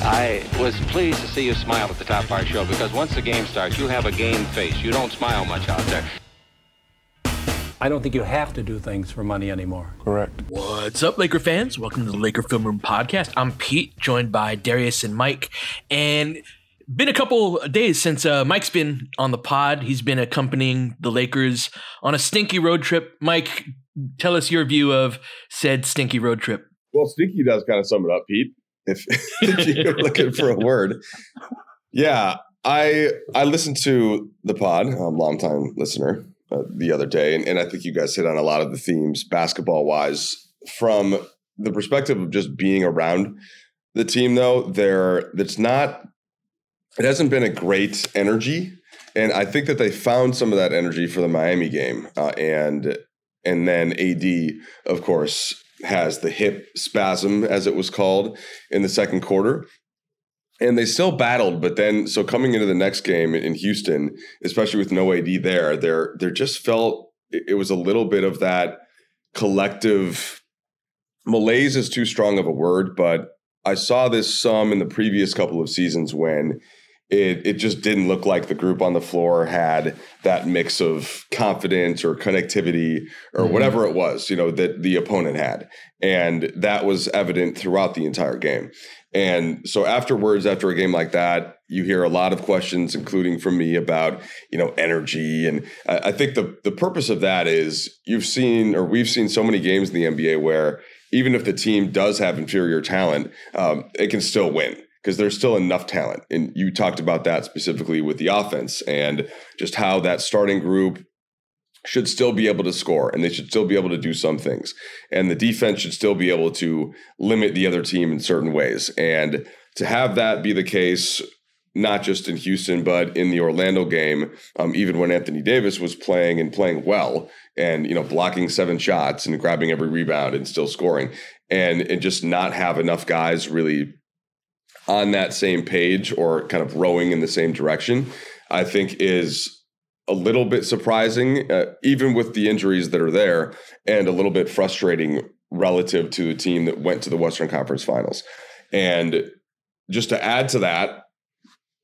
I was pleased to see you smile at the top of our show because once the game starts, you have a game face. You don't smile much out there. I don't think you have to do things for money anymore. Correct. What's up, Laker fans? Welcome to the Laker Film Room Podcast. I'm Pete, joined by Darius and Mike. And been a couple of days since uh, Mike's been on the pod. He's been accompanying the Lakers on a stinky road trip. Mike, tell us your view of said stinky road trip. Well, stinky does kind of sum it up, Pete. If, if you're looking for a word, yeah, I I listened to the pod, um, longtime listener, uh, the other day, and, and I think you guys hit on a lot of the themes basketball wise from the perspective of just being around the team. Though there, that's not it hasn't been a great energy, and I think that they found some of that energy for the Miami game, uh, and and then AD, of course, has the hip spasm, as it was called, in the second quarter. And they still battled, but then so coming into the next game in Houston, especially with no AD there, there there just felt it was a little bit of that collective malaise is too strong of a word, but I saw this some in the previous couple of seasons when it it just didn't look like the group on the floor had that mix of confidence or connectivity or mm-hmm. whatever it was, you know, that the opponent had. And that was evident throughout the entire game. And so afterwards, after a game like that, you hear a lot of questions, including from me, about you know energy. And I, I think the the purpose of that is you've seen or we've seen so many games in the NBA where even if the team does have inferior talent, um, it can still win because there's still enough talent. And you talked about that specifically with the offense and just how that starting group should still be able to score and they should still be able to do some things. And the defense should still be able to limit the other team in certain ways. And to have that be the case, not just in Houston, but in the Orlando game, um, even when Anthony Davis was playing and playing well and, you know, blocking seven shots and grabbing every rebound and still scoring and, and just not have enough guys really on that same page or kind of rowing in the same direction, I think is a little bit surprising, uh, even with the injuries that are there, and a little bit frustrating relative to a team that went to the Western Conference Finals. And just to add to that,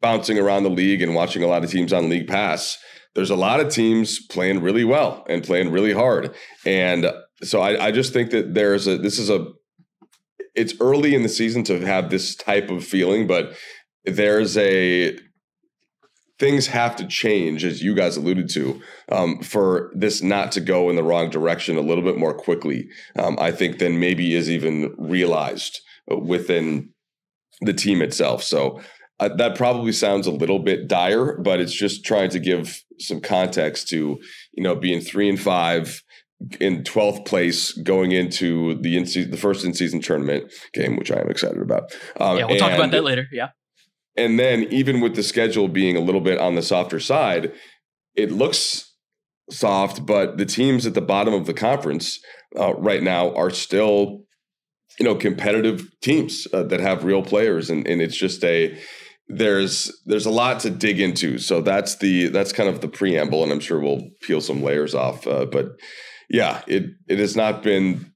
bouncing around the league and watching a lot of teams on League Pass, there's a lot of teams playing really well and playing really hard. And so I, I just think that there's a this is a it's early in the season to have this type of feeling, but there's a things have to change, as you guys alluded to, um, for this not to go in the wrong direction a little bit more quickly. Um, I think than maybe is even realized within the team itself. So uh, that probably sounds a little bit dire, but it's just trying to give some context to you know being three and five in 12th place going into the in the first in season tournament game, which I am excited about. Um, yeah, we'll talk about that later. Yeah. And then even with the schedule being a little bit on the softer side, it looks soft, but the teams at the bottom of the conference uh, right now are still, you know, competitive teams uh, that have real players, and and it's just a there's there's a lot to dig into. So that's the that's kind of the preamble, and I'm sure we'll peel some layers off. Uh, but yeah, it it has not been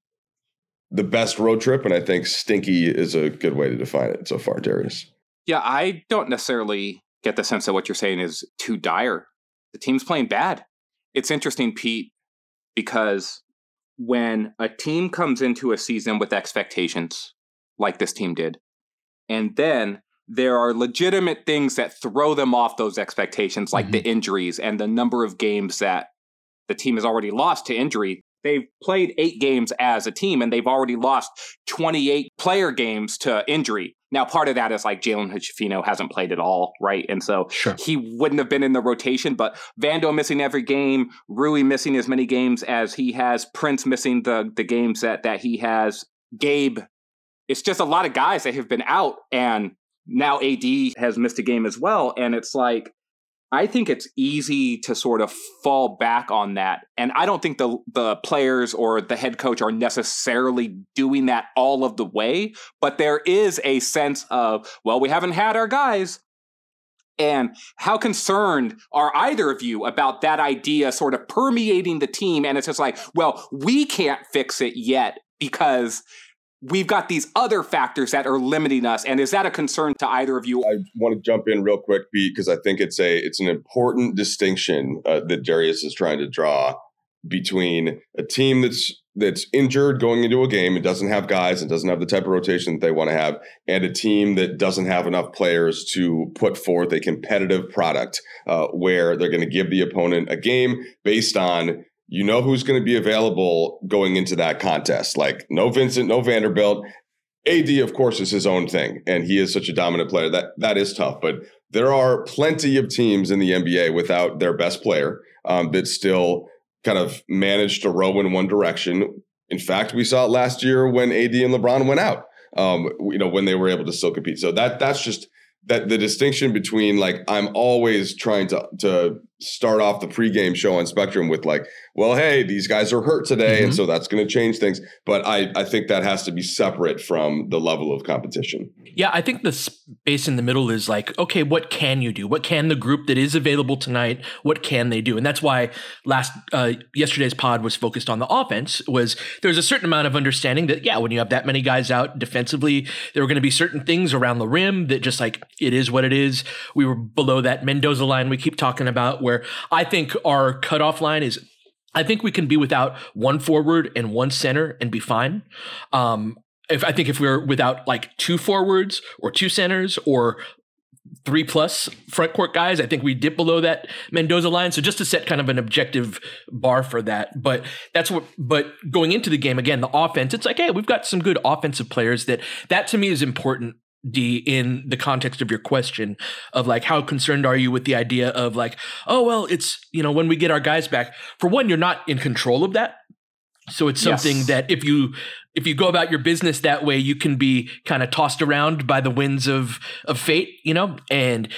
the best road trip, and I think stinky is a good way to define it so far, Darius. Yeah, I don't necessarily get the sense that what you're saying is too dire. The team's playing bad. It's interesting, Pete, because when a team comes into a season with expectations, like this team did, and then there are legitimate things that throw them off those expectations, like mm-hmm. the injuries and the number of games that the team has already lost to injury. They've played eight games as a team and they've already lost 28 player games to injury. Now, part of that is like Jalen Hood-Schifino hasn't played at all, right? And so sure. he wouldn't have been in the rotation, but Vando missing every game, Rui missing as many games as he has, Prince missing the, the games that, that he has, Gabe. It's just a lot of guys that have been out, and now AD has missed a game as well. And it's like, I think it's easy to sort of fall back on that. And I don't think the the players or the head coach are necessarily doing that all of the way, but there is a sense of, well, we haven't had our guys. And how concerned are either of you about that idea sort of permeating the team? And it's just like, well, we can't fix it yet because we've got these other factors that are limiting us and is that a concern to either of you? I want to jump in real quick pete because i think it's a it's an important distinction uh, that darius is trying to draw between a team that's that's injured going into a game and doesn't have guys and doesn't have the type of rotation that they want to have and a team that doesn't have enough players to put forth a competitive product uh, where they're going to give the opponent a game based on you know who's going to be available going into that contest. Like no Vincent, no Vanderbilt. AD, of course, is his own thing, and he is such a dominant player that that is tough. But there are plenty of teams in the NBA without their best player um, that still kind of managed to row in one direction. In fact, we saw it last year when AD and LeBron went out. Um, you know, when they were able to still compete. So that that's just that the distinction between like I'm always trying to to start off the pregame show on Spectrum with like, well, hey, these guys are hurt today, mm-hmm. and so that's going to change things. But I I think that has to be separate from the level of competition. Yeah, I think the space in the middle is like, okay, what can you do? What can the group that is available tonight? What can they do? And that's why last uh, yesterday's pod was focused on the offense. Was there's a certain amount of understanding that yeah, when you have that many guys out defensively, there are going to be certain things around the rim that just like it is what it is. We were below that Mendoza line we keep talking about where I think our cutoff line is I think we can be without one forward and one center and be fine. Um, if I think if we're without like two forwards or two centers or three plus front court guys, I think we dip below that Mendoza line. So just to set kind of an objective bar for that. But that's what but going into the game again, the offense, it's like, hey, we've got some good offensive players that that to me is important D in the context of your question of like how concerned are you with the idea of like oh well it's you know when we get our guys back for one you're not in control of that so it's something yes. that if you if you go about your business that way you can be kind of tossed around by the winds of of fate you know and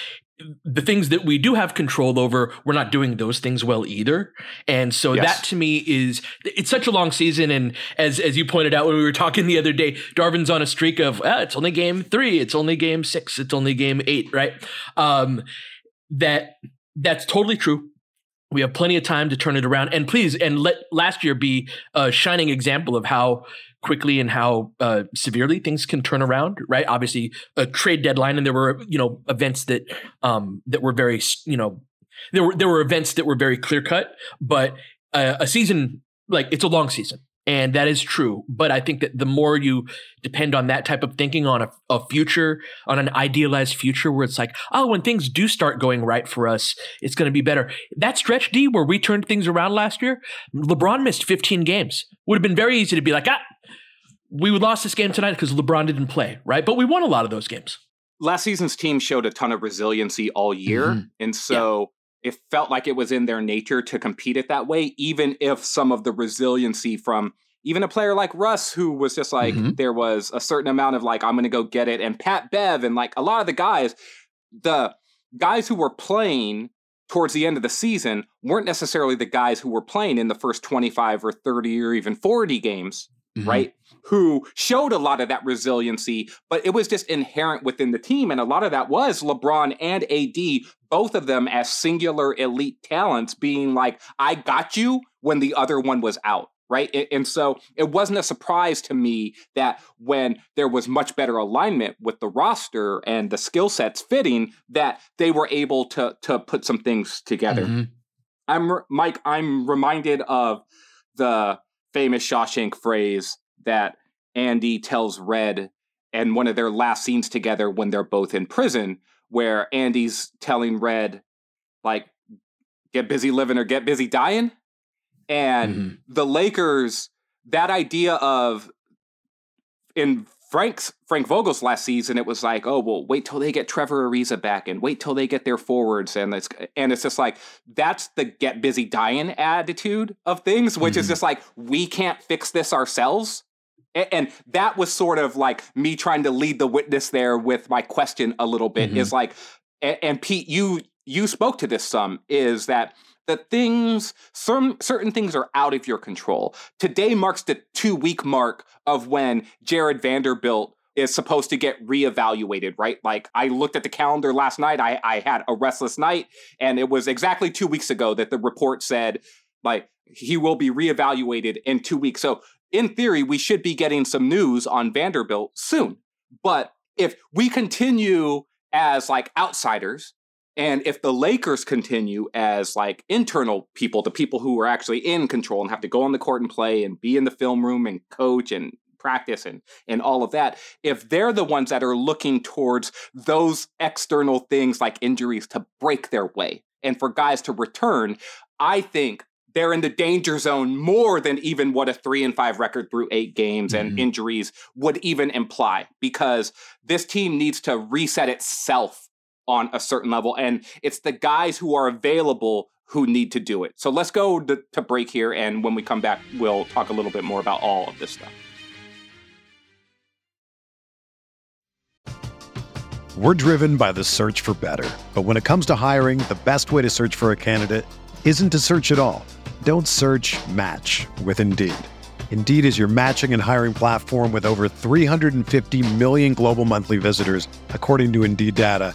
the things that we do have control over, we're not doing those things well either. And so yes. that to me is it's such a long season. And as as you pointed out when we were talking the other day, Darvin's on a streak of ah, it's only game three, it's only game six, it's only game eight, right? Um, that that's totally true. We have plenty of time to turn it around. And please, and let last year be a shining example of how quickly and how uh, severely things can turn around, right? Obviously, a trade deadline, and there were you know events that um, that were very you know there were there were events that were very clear cut, but uh, a season like it's a long season. And that is true. But I think that the more you depend on that type of thinking on a, a, future, on an idealized future where it's like, oh, when things do start going right for us, it's going to be better. That stretch D where we turned things around last year, LeBron missed 15 games. Would have been very easy to be like, ah, we lost this game tonight because LeBron didn't play, right? But we won a lot of those games. Last season's team showed a ton of resiliency all year. Mm-hmm. And so yeah. It felt like it was in their nature to compete it that way, even if some of the resiliency from even a player like Russ, who was just like, mm-hmm. there was a certain amount of like, I'm going to go get it. And Pat Bev and like a lot of the guys, the guys who were playing towards the end of the season weren't necessarily the guys who were playing in the first 25 or 30 or even 40 games mm-hmm. right? Who showed a lot of that resiliency, but it was just inherent within the team. And a lot of that was LeBron and AD, both of them as singular elite talents, being like, I got you when the other one was out right? And so it wasn't a surprise to me that when there was much better alignment with the roster and the skill sets fitting, that they were able to to put some things together. Mm-hmm. I'm Mike. I'm reminded of the famous Shawshank phrase that Andy tells Red and one of their last scenes together when they're both in prison, where Andy's telling Red, like, "Get busy living or get busy dying." And mm-hmm. the Lakers, that idea of in Frank's Frank Vogel's last season, it was like, oh well, wait till they get Trevor Ariza back, and wait till they get their forwards, and it's and it's just like that's the get busy dying attitude of things, which mm-hmm. is just like we can't fix this ourselves, and that was sort of like me trying to lead the witness there with my question a little bit. Mm-hmm. Is like, and Pete, you you spoke to this some is that that things, some certain things are out of your control. Today marks the two week mark of when Jared Vanderbilt is supposed to get reevaluated, right? Like I looked at the calendar last night. I, I had a restless night, and it was exactly two weeks ago that the report said like he will be reevaluated in two weeks. So in theory, we should be getting some news on Vanderbilt soon. But if we continue as like outsiders and if the Lakers continue as like internal people, the people who are actually in control and have to go on the court and play and be in the film room and coach and practice and and all of that, if they're the ones that are looking towards those external things like injuries to break their way and for guys to return, I think they're in the danger zone more than even what a three and five record through eight games mm-hmm. and injuries would even imply because this team needs to reset itself on a certain level. And it's the guys who are available who need to do it. So let's go to, to break here. And when we come back, we'll talk a little bit more about all of this stuff. We're driven by the search for better. But when it comes to hiring, the best way to search for a candidate isn't to search at all. Don't search match with Indeed. Indeed is your matching and hiring platform with over 350 million global monthly visitors, according to Indeed data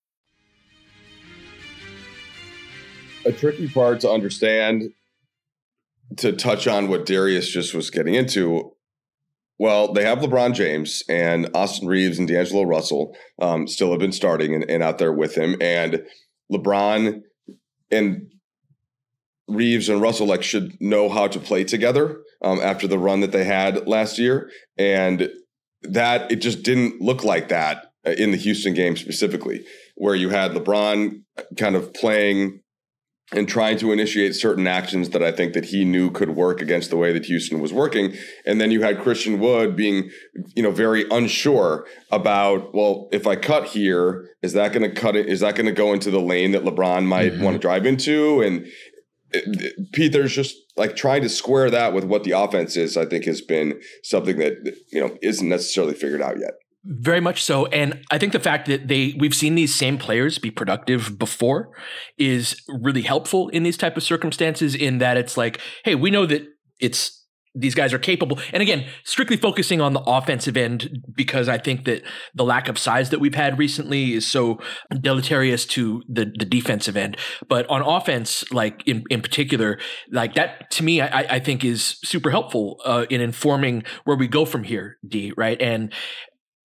A tricky part to understand to touch on what Darius just was getting into. Well, they have LeBron James and Austin Reaves and D'Angelo Russell um, still have been starting and, and out there with him. And LeBron and Reaves and Russell like should know how to play together um, after the run that they had last year, and that it just didn't look like that in the Houston game specifically, where you had LeBron kind of playing and trying to initiate certain actions that I think that he knew could work against the way that Houston was working. And then you had Christian Wood being, you know, very unsure about, well, if I cut here, is that going to cut it? Is that going to go into the lane that LeBron might mm-hmm. want to drive into? And it, it, Pete, there's just like trying to square that with what the offense is, I think has been something that, you know, isn't necessarily figured out yet. Very much so. And I think the fact that they we've seen these same players be productive before is really helpful in these type of circumstances in that it's like, hey, we know that it's these guys are capable. And again, strictly focusing on the offensive end because I think that the lack of size that we've had recently is so deleterious to the the defensive end. But on offense, like in in particular, like that to me, I, I think is super helpful uh, in informing where we go from here. D right and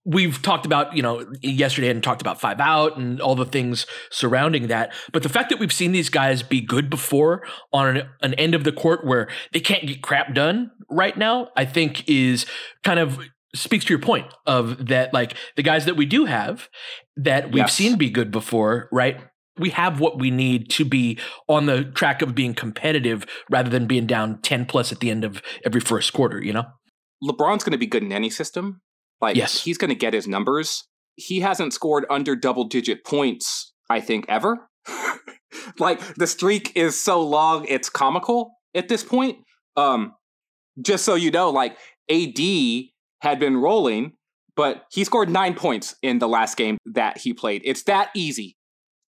we've talked about, you know, yesterday and talked about five out and all the things surrounding that. But the fact that we've seen these guys be good before on an, an, end of the court where they can't get crap done right now, I think is kind of speaks to your point of that, like the guys that we do have that we've yes. seen be good before, right? We have what we need to be on the track of being competitive rather than being down 10 plus at the end of every first quarter, you know? LeBron's going to be good in any system like, yes. he's going to get his numbers. He hasn't scored under double digit points, I think, ever. like, the streak is so long, it's comical at this point. Um, just so you know, like, AD had been rolling, but he scored nine points in the last game that he played. It's that easy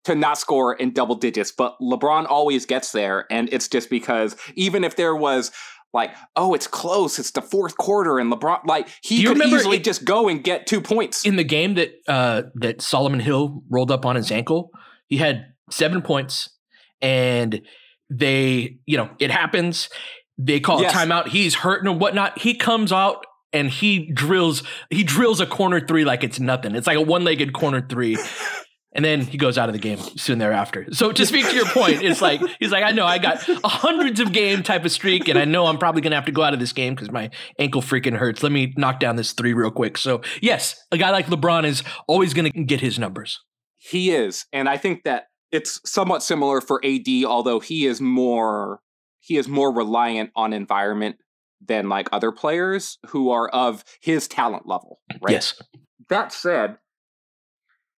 to not score in double digits, but LeBron always gets there. And it's just because even if there was like, oh, it's close. It's the fourth quarter, and LeBron, like, he could easily it, just go and get two points in the game that uh, that Solomon Hill rolled up on his ankle. He had seven points, and they, you know, it happens. They call yes. a timeout. He's hurting and whatnot. He comes out and he drills. He drills a corner three like it's nothing. It's like a one legged corner three. And then he goes out of the game soon thereafter. So to speak to your point, it's like he's like, I know I got a hundreds of game type of streak, and I know I'm probably gonna have to go out of this game because my ankle freaking hurts. Let me knock down this three real quick. So yes, a guy like LeBron is always gonna get his numbers. He is, and I think that it's somewhat similar for AD, although he is more he is more reliant on environment than like other players who are of his talent level. Right. Yes. That said,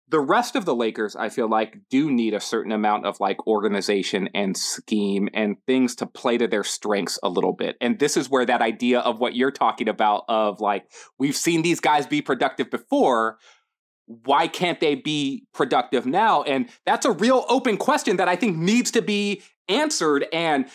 the rest of the Lakers, I feel like, do need a certain amount of like organization and scheme and things to play to their strengths a little bit. And this is where that idea of what you're talking about of like, we've seen these guys be productive before. Why can't they be productive now? And that's a real open question that I think needs to be answered and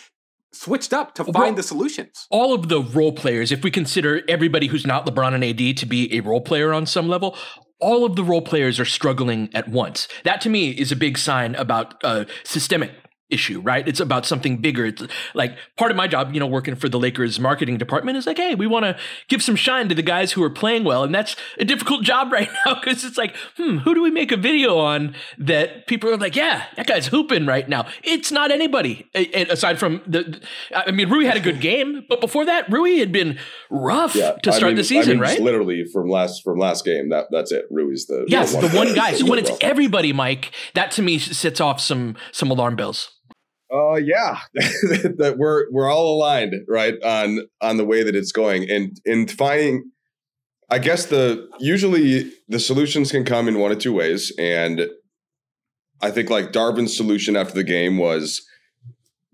switched up to find well, the solutions. All of the role players, if we consider everybody who's not LeBron and AD to be a role player on some level, all of the role players are struggling at once. That to me is a big sign about uh, systemic issue, right? It's about something bigger. It's like part of my job, you know, working for the Lakers marketing department is like, hey, we want to give some shine to the guys who are playing well. And that's a difficult job right now because it's like, hmm, who do we make a video on that people are like, yeah, that guy's hooping right now? It's not anybody aside from the, I mean, Rui had a good game, but before that, Rui had been rough yeah, to start I mean, the season, I mean, right? Literally from last from last game, that that's it. Rui's the yes, the one, the one guy. So when it's everybody, Mike, that to me sets off some some alarm bells. Uh, yeah, that we're we're all aligned, right, on on the way that it's going, and in finding, I guess the usually the solutions can come in one of two ways, and I think like Darvin's solution after the game was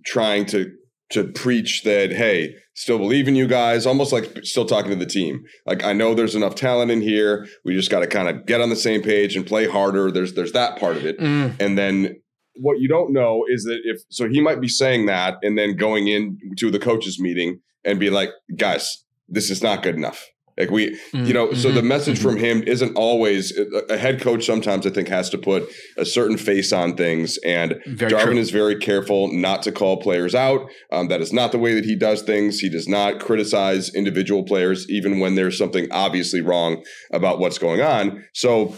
trying to to preach that hey still believe in you guys almost like still talking to the team. Like i know there's enough talent in here. We just got to kind of get on the same page and play harder. There's there's that part of it. Mm. and then what you don't know is that if so he might be saying that and then going into the coaches meeting and be like guys this is not good enough like we mm-hmm. you know mm-hmm. so the message mm-hmm. from him isn't always a head coach sometimes i think has to put a certain face on things and very darvin true. is very careful not to call players out um, that is not the way that he does things he does not criticize individual players even when there's something obviously wrong about what's going on so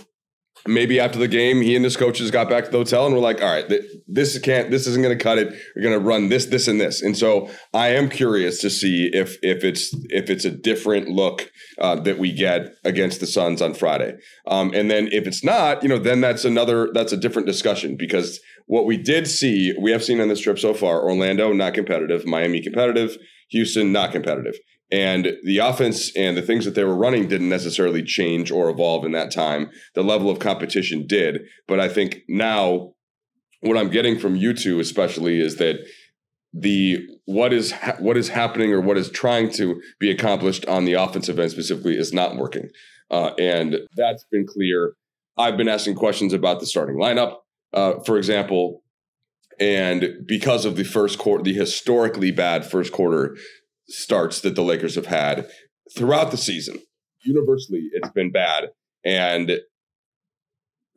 maybe after the game, he and his coaches got back to the hotel and were like, "All right, this can't, this isn't going to cut it. We're going to run this, this, and this." And so I am curious to see if if it's if it's a different look uh, that we get against the Suns on Friday. Um, and then if it's not, you know, then that's another that's a different discussion because what we did see, we have seen on this trip so far: Orlando not competitive, Miami competitive, Houston not competitive. And the offense and the things that they were running didn't necessarily change or evolve in that time. The level of competition did. But I think now what I'm getting from you two, especially, is that the what is ha- what is happening or what is trying to be accomplished on the offensive end specifically is not working. uh, and that's been clear. I've been asking questions about the starting lineup, uh, for example, and because of the first quarter, the historically bad first quarter starts that the Lakers have had throughout the season, universally, it's been bad, and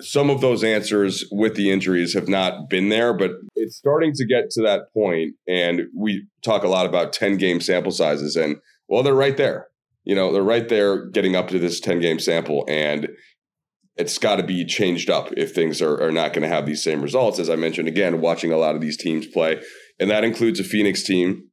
some of those answers with the injuries have not been there, but it's starting to get to that point. And we talk a lot about 10 game sample sizes, and well, they're right there. You know, they're right there getting up to this 10 game sample, and it's got to be changed up if things are, are not going to have these same results. As I mentioned again, watching a lot of these teams play, and that includes a Phoenix team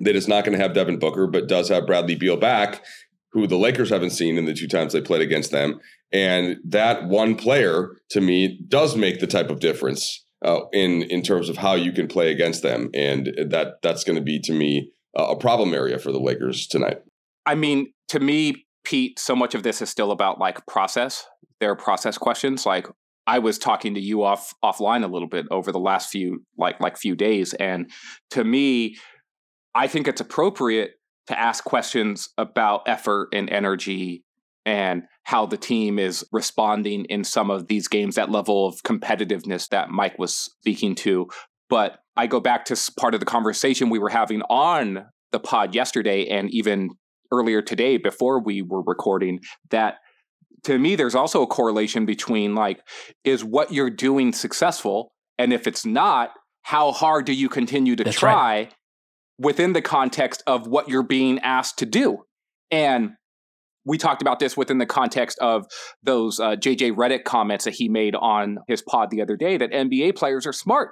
that is not going to have Devin Booker, but does have Bradley Beal back, who the Lakers haven't seen in the two times they played against them. And that one player, to me, does make the type of difference uh, in in terms of how you can play against them, and that that's going to be to me uh, a problem area for the Lakers tonight. I mean, to me, Pete, so much of this is still about like process. There are process questions. Like I was talking to you off offline a little bit over the last few like like few days, and to me, I think it's appropriate to ask questions about effort and energy and how the team is responding in some of these games, that level of competitiveness that Mike was speaking to. But I go back to part of the conversation we were having on the pod yesterday and even earlier today before we were recording that to me there's also a correlation between like is what you're doing successful and if it's not how hard do you continue to That's try right. Within the context of what you're being asked to do and we talked about this within the context of those uh, JJ Redick comments that he made on his pod the other day that NBA players are smart.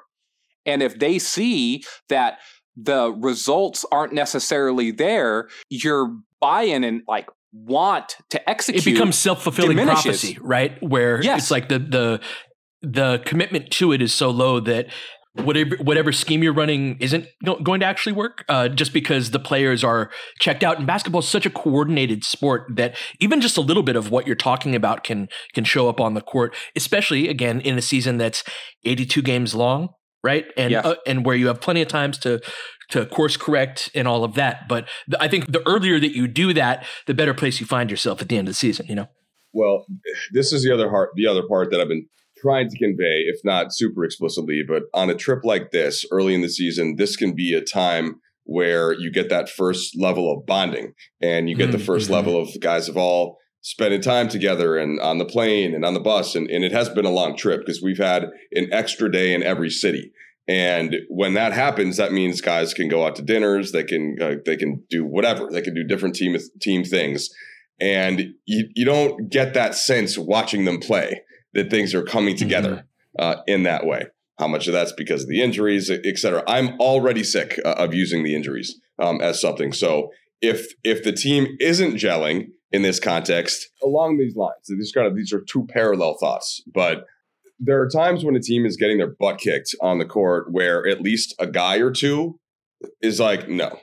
And if they see that the results aren't necessarily there, your buy-in and like want to execute it becomes self-fulfilling diminishes. prophecy, right? Where yes. it's like the the the commitment to it is so low that whatever whatever scheme you're running isn't going to actually work uh, just because the players are checked out. And basketball is such a coordinated sport that even just a little bit of what you're talking about can can show up on the court especially again in a season that's 82 games long right? And yes. uh, and where you have plenty of times to to course correct and all of that. But th- i think the earlier that you do that the better place you find yourself at the end of the season you know? Well this is the other part the other part that i've been trying to convey, if not super explicitly, but on a trip like this early in the season, this can be a time where you get that first level of bonding and you get mm-hmm. the 1st mm-hmm. level of guys of all spending time together and on the plane and on the bus. And, and it has been a long trip because we've had an extra day in every city. And when that happens, that means guys can go out to dinners. They can uh, they can do whatever. They can do different team team things, and you you don't get that sense watching them play that things are coming together mm-hmm. uh, in that way. How much of that's because of the injuries, et cetera. I'm already sick uh, of using the injuries um, as something. So if if the team isn't gelling in this context along these lines, these kind of these are two parallel thoughts, but there are times when a team is getting their butt kicked on the court where at least a guy or two is like, no,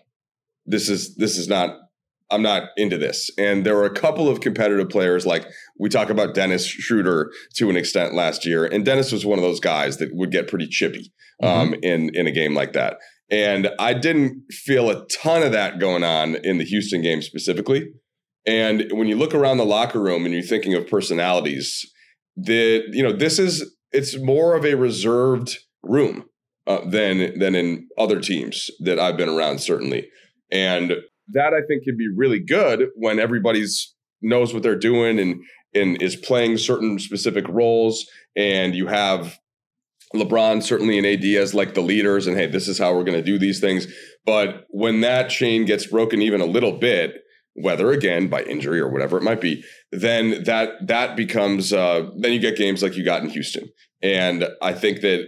this is this is not I'm not into this. And there were a couple of competitive players, like we talk about Dennis Schroeder to an extent last year, and Dennis was one of those guys that would get pretty chippy um, mm-hmm. in in a game like that. And I didn't feel a ton of that going on in the Houston game specifically. And when you look around the locker room and you're thinking of personalities, the you know this is it's more of a reserved room uh, than than in other teams that I've been around certainly. And that I think can be really good when everybody's knows what they're doing and and is playing certain specific roles. And you have LeBron certainly and AD as like the leaders and hey this is how we're going to do these things. But when that chain gets broken even a little bit whether again by injury or whatever it might be then that that becomes uh, then you get games like you got in Houston. And I think that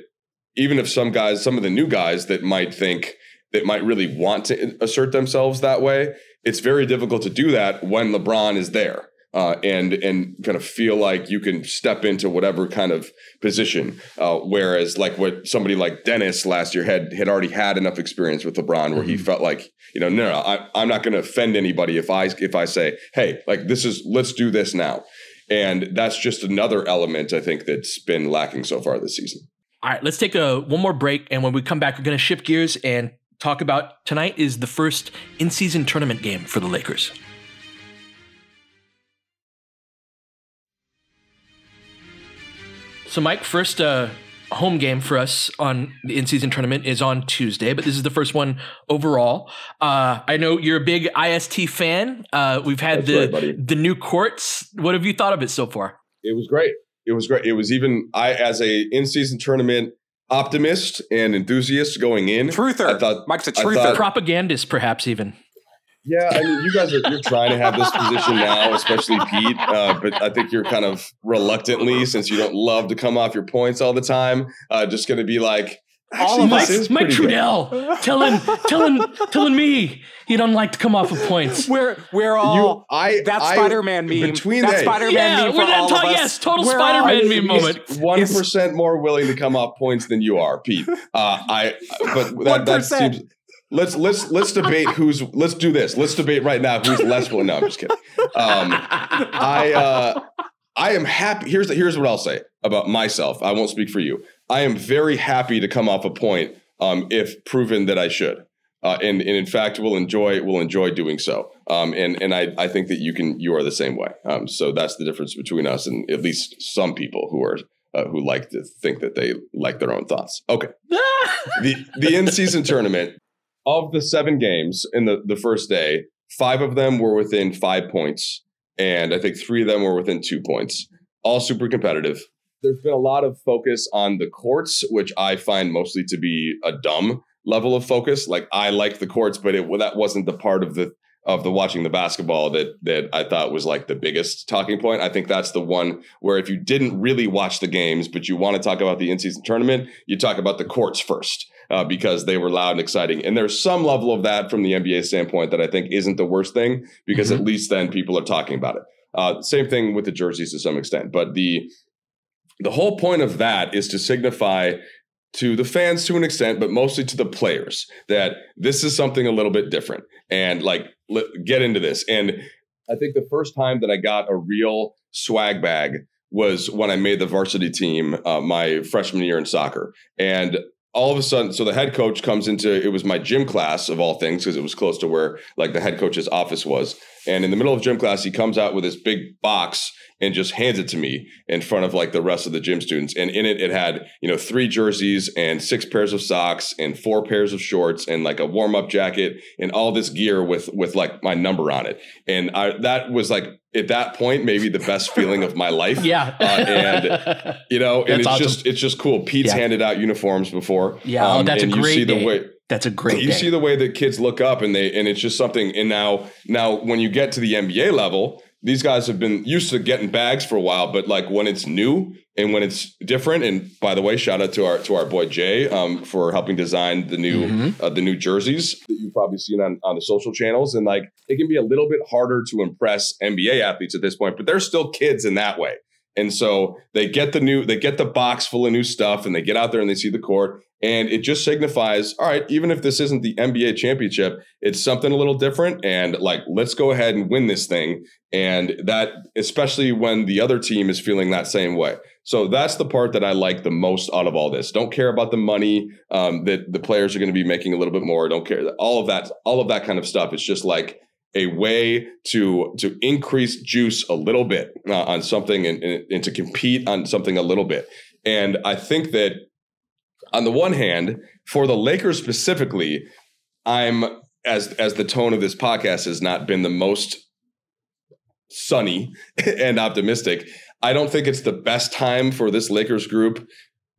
even if some guys some of the new guys that might think that might really want to assert themselves that way. It's very difficult to do that when LeBron is there. Uh, and and kind of feel like you can step into whatever kind of position. Uh, whereas like what somebody like Dennis last year had had already had enough experience with LeBron where mm-hmm. he felt like you know no no I, I'm not going to offend anybody if I if I say hey like this is let's do this now. And that's just another element I think that's been lacking so far this season. All right, let's take a one more break, and when we come back, we're going to shift gears and talk about tonight is the first in season tournament game for the Lakers. So, Mike, first uh, home game for us on the in season tournament is on Tuesday, but this is the first one overall. Uh, I know you're a big IST fan. Uh, we've had the right, the new courts. What have you thought of it so far? It was great. It was great. It was even I as a in season tournament optimist and enthusiast going in. Truther. I thought Mike's a truther. thought- Propagandist, perhaps even. Yeah, I mean, you guys are you're trying to have this position now, especially Pete. Uh, but I think you're kind of reluctantly, since you don't love to come off your points all the time, uh, just going to be like, All actually, of this us. Mike pretty good. Trudell telling telling telling me he don't like to come off of points. We're we're all You, I, that I- Spider-Man meme. between that they- Spider-Man Yeah, meme for we're that all to- of us. yes, total We're Spider-Man all- meme moment. One percent more willing to come off points than you are, Pete. Uh, I, but that, that seems. Let's let's let's debate who's. Let's do this. Let's debate right now who's less willing. No, I'm just kidding. Um, I uh, I am happy. Here's here's what I'll say about myself. I won't speak for you. I am very happy to come off a point um, if proven that I should. Uh, and, and in fact, will enjoy will enjoy doing so. Um, and and I, I think that you can you are the same way. Um, so that's the difference between us and at least some people who are uh, who like to think that they like their own thoughts. Okay, the the in season tournament of the seven games in the the first day, five of them were within five points, and I think three of them were within two points. All super competitive. There's been a lot of focus on the courts, which I find mostly to be a dumb level of focus. Like I like the courts, but it well, that wasn't the part of the of the watching the basketball that that I thought was like the biggest talking point. I think that's the one where if you didn't really watch the games, but you want to talk about the in-season tournament, you talk about the courts first uh, because they were loud and exciting. And there's some level of that from the NBA standpoint that I think isn't the worst thing because at least then people are talking about it. Uh, same thing with the jerseys to some extent, but the the whole point of that is to signify to the fans to an extent, but mostly to the players that this is something a little bit different. And like, get into this. And I think the first time that I got a real swag bag was when I made the varsity team uh, my freshman year in soccer. And all of a sudden, so the head coach comes into it was my gym class of all things because it was close to where like the head coach's office was. And in the middle of gym class, he comes out with this big box and just hands it to me in front of like the rest of the gym students. And in it, it had, you know, three jerseys and six pairs of socks and four pairs of shorts and like a warm up jacket and all this gear with, with like my number on it. And I, that was like, at that point, maybe the best feeling of my life. Yeah. Uh, and you know, and That's it's awesome. just, it's just cool. Pete's Yeah. handed out uniforms before. Yeah, oh, that's a and you great the way, That's a great you day. see the way that kids look up and they and it's just something and now now when you get to the NBA level these guys have been used to getting bags for a while but like when it's new and when it's different and by the way shout out to our to our boy Jay um, for helping design the new Mm-hmm. uh, the new jerseys that you've probably seen on on the social channels and like it can be a little bit harder to impress NBA athletes at this point but they're still kids in that way and so they get the new, they get the box full of new stuff and they get out there and they see the court. And it just signifies, all right, even if this isn't the NBA championship, it's something a little different. And like, let's go ahead and win this thing. And that, especially when the other team is feeling that same way. So that's the part that I like the most out of all this. Don't care about the money um, that the players are going to be making a little bit more. Don't care. All of that, all of that kind of stuff. It's just like, a way to to increase juice a little bit uh, on something and, and, and to compete on something a little bit. And I think that on the one hand, for the Lakers specifically, I'm as as the tone of this podcast has not been the most sunny and optimistic. I don't think it's the best time for this Lakers group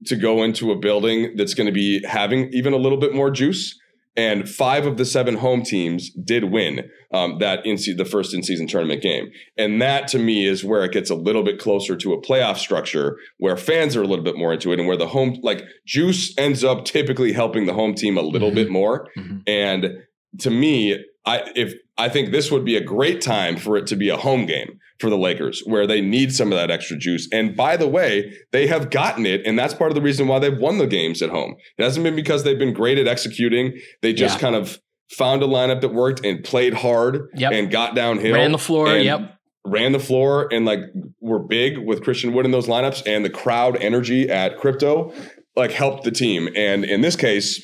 to go into a building that's going to be having even a little bit more juice. And five of the seven home teams did win um, that in the first in season tournament game. And that to me is where it gets a little bit closer to a playoff structure where fans are a little bit more into it and where the home, like juice ends up typically helping the home team a little bit more. And to me, I if I think this would be a great time for it to be a home game for the Lakers where they need some of that extra juice. And by the way, they have gotten it and that's part of the reason why they've won the games at home. It hasn't been because they've been great at executing. They just Yeah. kind of found a lineup that worked and played hard Yep. and got downhill. Ran the floor, yep. Ran the floor and like were big with Christian Wood in those lineups and the crowd energy at crypto like helped the team. And in this case,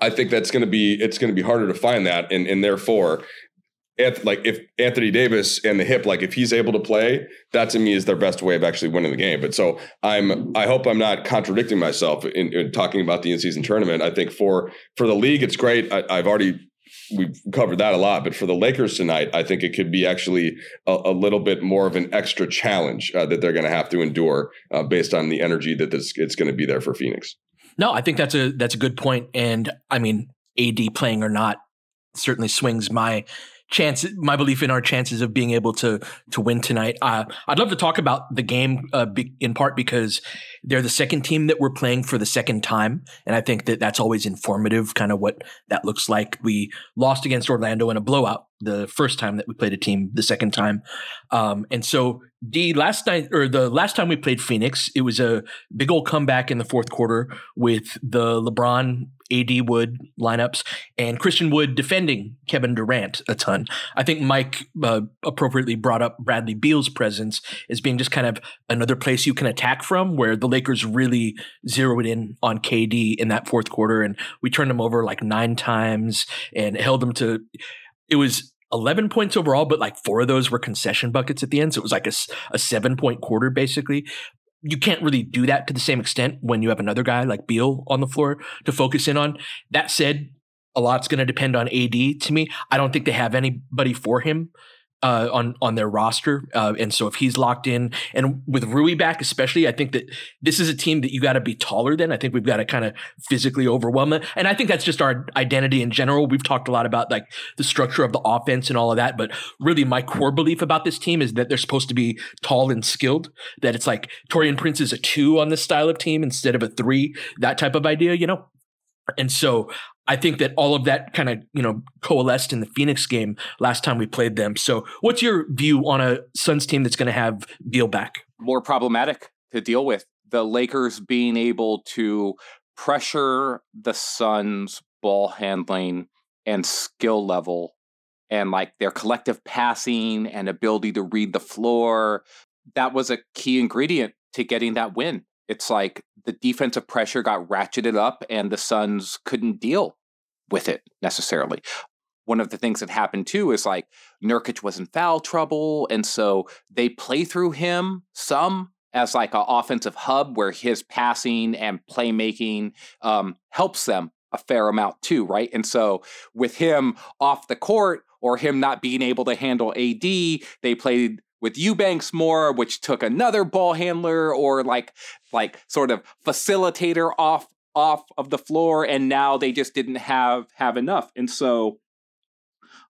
I think that's going to be it's going to be harder to find that, and and therefore, like if Anthony Davis and the hip, like if he's able to play, that to me is their best way of actually winning the game. But so I'm, I hope I'm not contradicting myself in, in talking about the in-season tournament. I think for for the league, it's great. I, I've already we've covered that a lot. But for the Lakers tonight, I think it could be actually a, a little bit more of an extra challenge uh, that they're going to have to endure uh, based on the energy that this it's going to be there for Phoenix. No, I think that's a that's a good point. And I mean, AD playing or not certainly swings my chance my belief in our chances of being able to to win tonight. Uh, I'd love to talk about the game uh, be, in part because they're the second team that we're playing for the second time, and I think that that's always informative, kind of what that looks like. We lost against Orlando in a blowout the first time that we played a team, the second time, um, and so D last night or the last time we played Phoenix, it was a big old comeback in the fourth quarter with the LeBron AD Wood lineups and Christian Wood defending Kevin Durant a ton. I think Mike uh, appropriately brought up Bradley Beal's presence as being just kind of another place you can attack from, where the Lakers really zeroed in on KD in that fourth quarter, and we turned him over like nine times and held him to. It was 11 points overall, but like four of those were concession buckets at the end. So it was like a, a seven point quarter, basically you can't really do that to the same extent when you have another guy like Beal on the floor to focus in on. That said, a lot's going to depend on AD to me. I don't think they have anybody for him uh, on on their roster, uh, and so if he's locked in, and with Rui back especially, I think that this is a team that you got to be taller than. I think we've got to kind of physically overwhelm it, and I think that's just our identity in general. We've talked a lot about like the structure of the offense and all of that, but really my core belief about this team is that they're supposed to be tall and skilled. That it's like Taurean Prince is a two on this style of team instead of a three, that type of idea, you know. And so I think that all of that kind of, you know, coalesced in the Phoenix game last time we played them. So what's your view on a Suns team that's going to have Beal back? More problematic to deal with. The Lakers being able to pressure the Suns ball handling and skill level and like their collective passing and ability to read the floor. That was a key ingredient to getting that win it's like the defensive pressure got ratcheted up and the Suns couldn't deal with it necessarily. One of the things that happened too is like Nurkic was in foul trouble. And so they play through him some as like an offensive hub where his passing and playmaking um, helps them a fair amount too, right? And so with him off the court or him not being able to handle AD, they played with Eubanks more, which took another ball handler or like like sort of facilitator off off of the floor, and now they just didn't have have enough. And so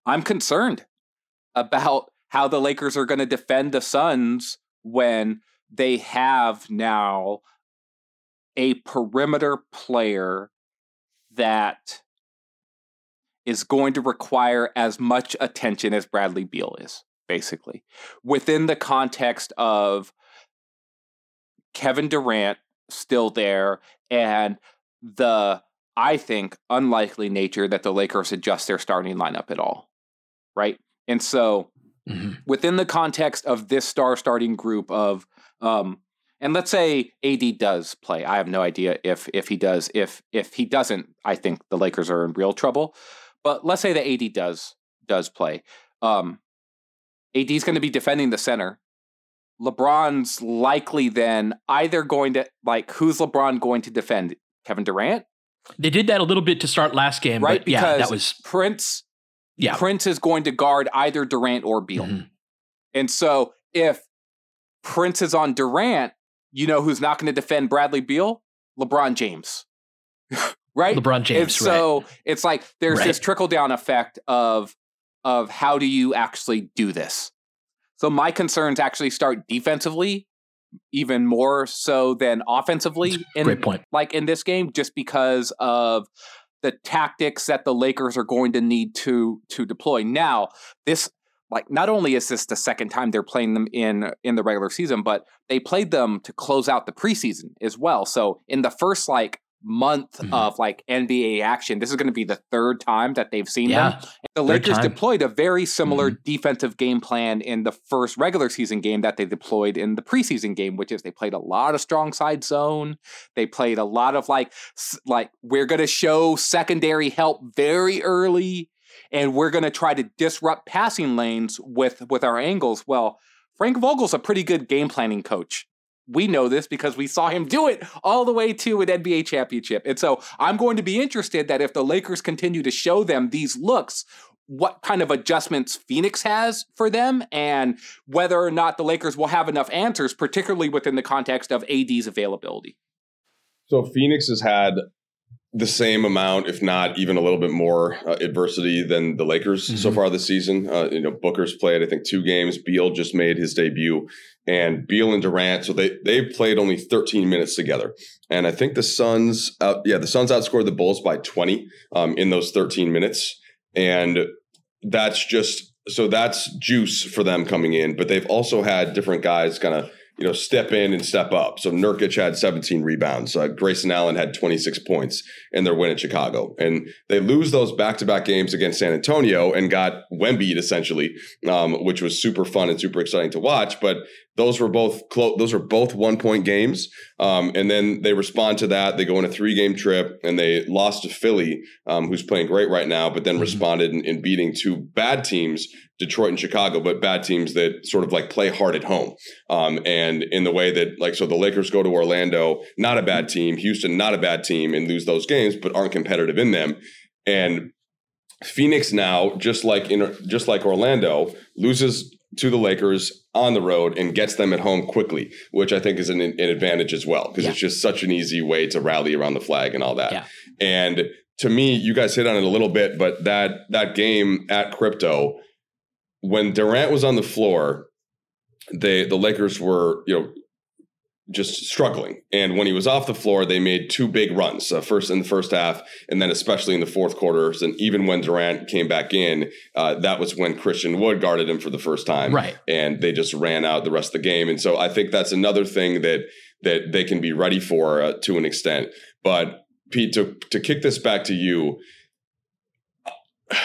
I'm concerned about how the Lakers are going to defend the Suns when they have now a perimeter player that is going to require as much attention as Bradley Beal is basically, within the context of Kevin Durant still there and the, I think, unlikely nature that the Lakers adjust their starting lineup at all. Right. And so, mm-hmm. within the context of this star starting group of, um, and let's say AD does play. I have no idea if if he does. If if he doesn't, I think the Lakers are in real trouble. But let's say that AD does does play. Um, AD's going to be defending the center. LeBron's likely then either going to like who's LeBron going to defend? Kevin Durant? They did that a little bit to start last game, right? because yeah, that was Prince. Yeah, Prince is going to guard either Durant or Beal, mm-hmm. and so if Prince is on Durant, you know who's not going to defend Bradley Beal? LeBron James, right? LeBron James. And so right. it's like there's right. this trickle down effect of of how do you actually do this. So my concerns actually start defensively even more so than offensively in great point. like in this game just because of the tactics that the Lakers are going to need to to deploy. Now, this like not only is this the second time they're playing them in in the regular season, but they played them to close out the preseason as well. So in the first like month mm-hmm. of like NBA action. This is going to be the third time that they've seen yeah, them. And the Lakers time. deployed a very similar mm-hmm. defensive game plan in the first regular season game that they deployed in the preseason game, which is they played a lot of strong side zone. They played a lot of like like we're going to show secondary help very early and we're going to try to disrupt passing lanes with with our angles. Well, Frank Vogel's a pretty good game planning coach. We know this because we saw him do it all the way to an NBA championship. And so I'm going to be interested that if the Lakers continue to show them these looks, what kind of adjustments Phoenix has for them and whether or not the Lakers will have enough answers, particularly within the context of AD's availability. So Phoenix has had the same amount, if not even a little bit more uh, adversity than the Lakers mm-hmm. so far this season. Uh, you know, Booker's played, I think, two games. Beal just made his debut, and Beal and Durant. So they they played only 13 minutes together, and I think the Suns, out, yeah, the Suns outscored the Bulls by 20 um, in those 13 minutes, and that's just so that's juice for them coming in. But they've also had different guys kind of you know, step in and step up. So Nurkic had 17 rebounds. Uh, Grayson Allen had 26 points in their win in Chicago. And they lose those back-to-back games against San Antonio and got Wemby essentially, um, which was super fun and super exciting to watch. But those were both close. Those were both one point games. Um, and then they respond to that. They go on a three game trip and they lost to Philly, um, who's playing great right now, but then mm-hmm. responded in, in, beating two bad teams, Detroit and Chicago, but bad teams that sort of like play hard at home. Um, and in the way that like, so the Lakers go to Orlando, not a bad team, Houston, not a bad team, and lose those games, but aren't competitive in them. And Phoenix now, just like in just like Orlando, loses to the Lakers on the road and gets them at home quickly, which I think is an, an advantage as well because yeah. it's just such an easy way to rally around the flag and all that. Yeah. And to me, you guys hit on it a little bit, but that that game at Crypto, when Durant was on the floor, they the Lakers were you know just struggling. And when he was off the floor, they made two big runs, uh, first in the first half, and then especially in the fourth quarters. And even when Durant came back in, uh, that was when Christian Wood guarded him for the first time, right? And they just ran out the rest of the game. And so I think that's another thing that that they can be ready for uh, to an extent. But Pete, to to kick this back to you.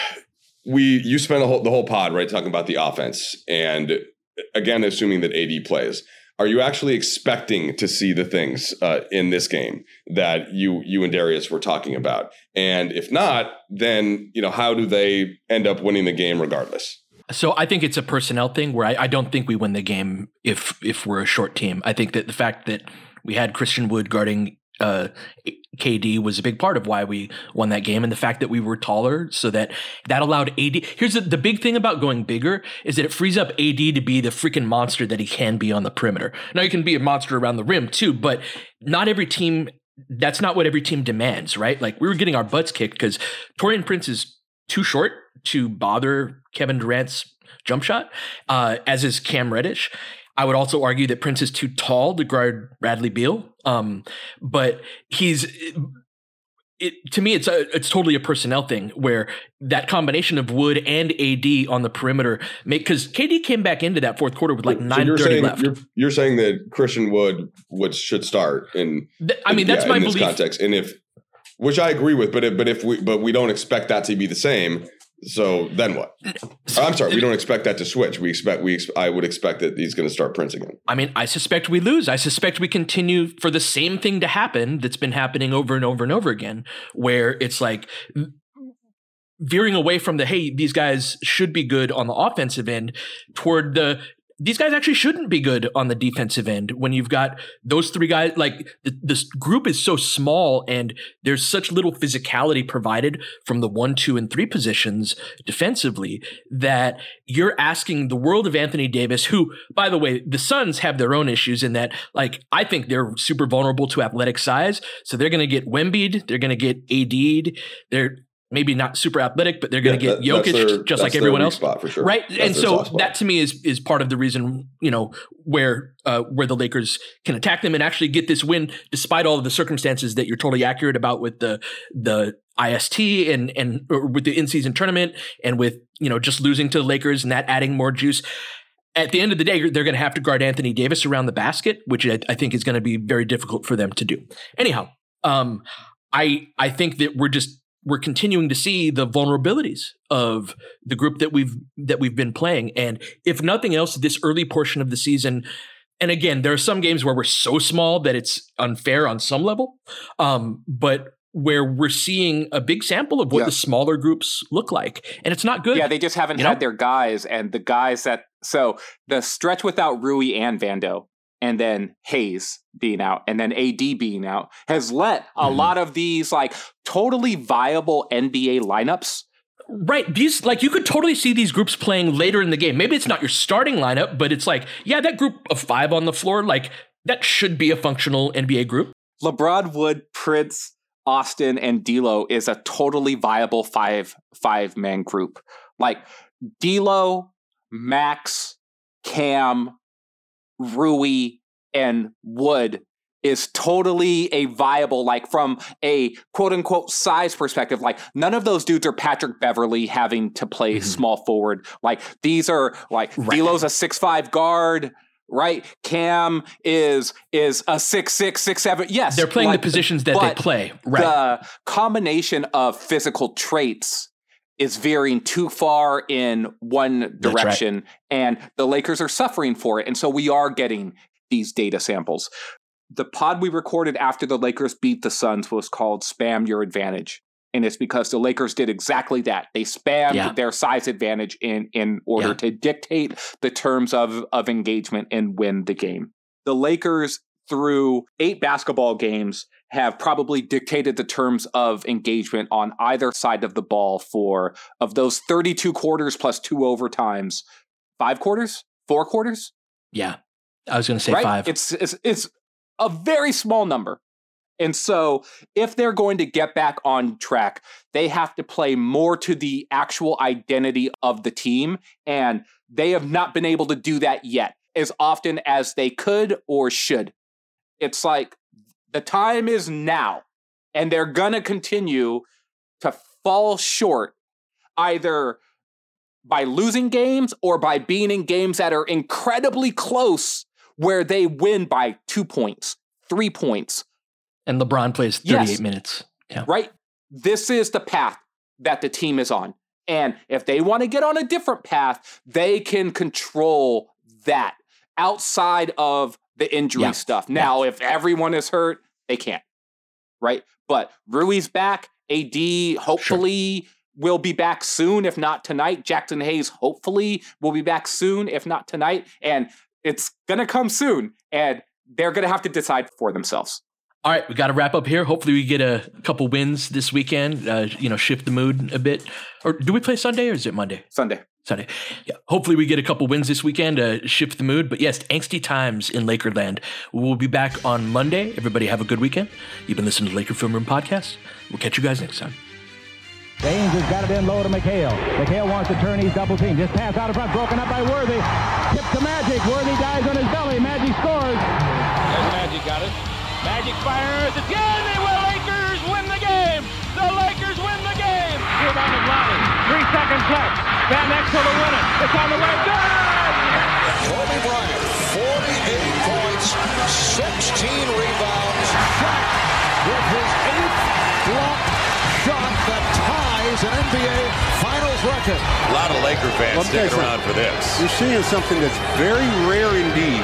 We you spent the whole, the whole pod right talking about the offense and again assuming that AD plays are you actually expecting to see the things uh, in this game that you you and Darius were talking about? And if not, then you know how do they end up winning the game regardless? So I think it's a personnel thing where I, I don't think we win the game if if we're a short team. I think that the fact that we had Christian Wood guarding uh, KD was a big part of why we won that game, and the fact that we were taller, so that that allowed AD. Here's the, the big thing about going bigger is that it frees up AD to be the freaking monster that he can be on the perimeter. Now he can be a monster around the rim too, but not every team. That's not what every team demands, right? Like we were getting our butts kicked because Taurean Prince is too short to bother Kevin Durant's jump shot, uh, as is Cam Reddish. I would also argue that Prince is too tall to guard Bradley Beal. Um, but he's it to me it's a, it's totally a personnel thing where that combination of Wood and AD on the perimeter make because KD came back into that fourth quarter with like nine thirty saying, left. You're, you're, saying that Christian Wood would should start in. I mean that's yeah, my in belief. this context, and if which I agree with, but if, but if we but we don't expect that to be the same. So then what? Uh, oh, I'm sorry, we don't expect that to switch. We expect we I would expect that he's going to start Prince again. I mean, I suspect we lose. I suspect we continue for the same thing to happen that's been happening over and over and over again, where it's like veering away from the hey, these guys should be good on the offensive end toward the these guys actually shouldn't be good on the defensive end when you've got those three guys. Like the, this group is so small and there's such little physicality provided from the one, two, and three positions defensively that you're asking the world of Anthony Davis, who, by the way, the Suns have their own issues in that, like, I think they're super vulnerable to athletic size. So they're going to get Wembied, they're going to get AD'd, they're maybe not super athletic, but they're going to yeah, get that, Jokic their, just like everyone else, sure. right? That's and so that to me is is part of the reason you know where uh, where the Lakers can attack them and actually get this win despite all of the circumstances that you're totally accurate about with the the IST and and with the in season tournament and with you know just losing to the Lakers and that adding more juice. At the end of the day, they're going to have to guard Anthony Davis around the basket, which I, I think is going to be very difficult for them to do. Anyhow, um, I I think that we're just we're continuing to see the vulnerabilities of the group that we've that we've been playing and if nothing else this early portion of the season and again there are some games where we're so small that it's unfair on some level um, but where we're seeing a big sample of what Yeah. the smaller groups look like, and it's not good. Yeah, they just haven't had know? their guys, and the guys that so the stretch without Rui and Vando, and then Hayes being out, and then AD being out, has let a Mhm. lot of these like totally viable NBA lineups. Right. These like you could totally see these groups playing later in the game. Maybe it's not your starting lineup, but it's like, yeah, that group of five on the floor, like that should be a functional NBA group. LeBron Wood, Prince, Austin, and D'Lo is a totally viable five five man group. Like D'Lo, Max, Cam, Rui, and Wood is totally a viable, like from a quote unquote size perspective. Like none of those dudes are Patrick Beverley having to play Mhm. small forward. Like these are like Right. D'Lo's a six five guard. Right, Cam is is a six six six seven. Yes, They're playing like, the positions that they play. Right. the combination of physical traits is veering too far in one That's right. direction and the Lakers are suffering for it and so we are getting these data samples. The pod we recorded after the Lakers beat the Suns was called Spam Your Advantage. And it's because the Lakers did exactly that. They spammed Yeah. their size advantage in, in order Yeah. to dictate the terms of, of engagement and win the game. The Lakers, through eight basketball games, have probably dictated the terms of engagement on either side of the ball for of those 32 quarters plus two overtimes, five quarters, four quarters, yeah. I was going to say right? five. It's, it's it's a very small number. And so if they're going to get back on track, they have to play more to the actual identity of the team and they have not been able to do that yet as often as they could or should. It's like the time is now and they're going to continue to fall short either by losing games or by being in games that are incredibly close where they win by two points, three points, and LeBron plays 38 Yes. minutes. Yeah. right? This is the path that the team is on. And if they want to get on a different path, they can control that outside of the injury Yeah. stuff. Now, if everyone is hurt, they can't, right? But Rui's back. AD hopefully will be back soon, if not tonight. Jaxson Hayes hopefully will be back soon, if not tonight. And it's going to come soon. And they're going to have to decide for themselves. All right, we got to wrap up here. Hopefully, we get a couple wins this weekend. Uh, you know, shift the mood a bit. Or do we play Sunday or is it Monday? Sunday. Sunday. Yeah. Hopefully, we get a couple wins this weekend to shift the mood. But yes, angsty times in Lakerland. We'll be back on Monday. Everybody have a good weekend. You've been listening to Laker Film Room Podcast. We'll catch you guys next time. James has got it in low to McHale. McHale wants to turn. He's double teamed. Just pass out in front. Broken up by Worthy. Tip to Magic. Worthy dives on his belly. Magic scores. Magic fires. It's good. They will. Lakers win the game. The Lakers win the game. Rebound of Lonnie. Three seconds left. Van Exel to win it. It's on the way. Good. Kobe Bryant, 48 points, 16 rebounds. Shot with his eighth block shot that ties an NBA Finals record. A lot of Laker fans Let me tell you sticking around for this. You're seeing something that's very rare indeed.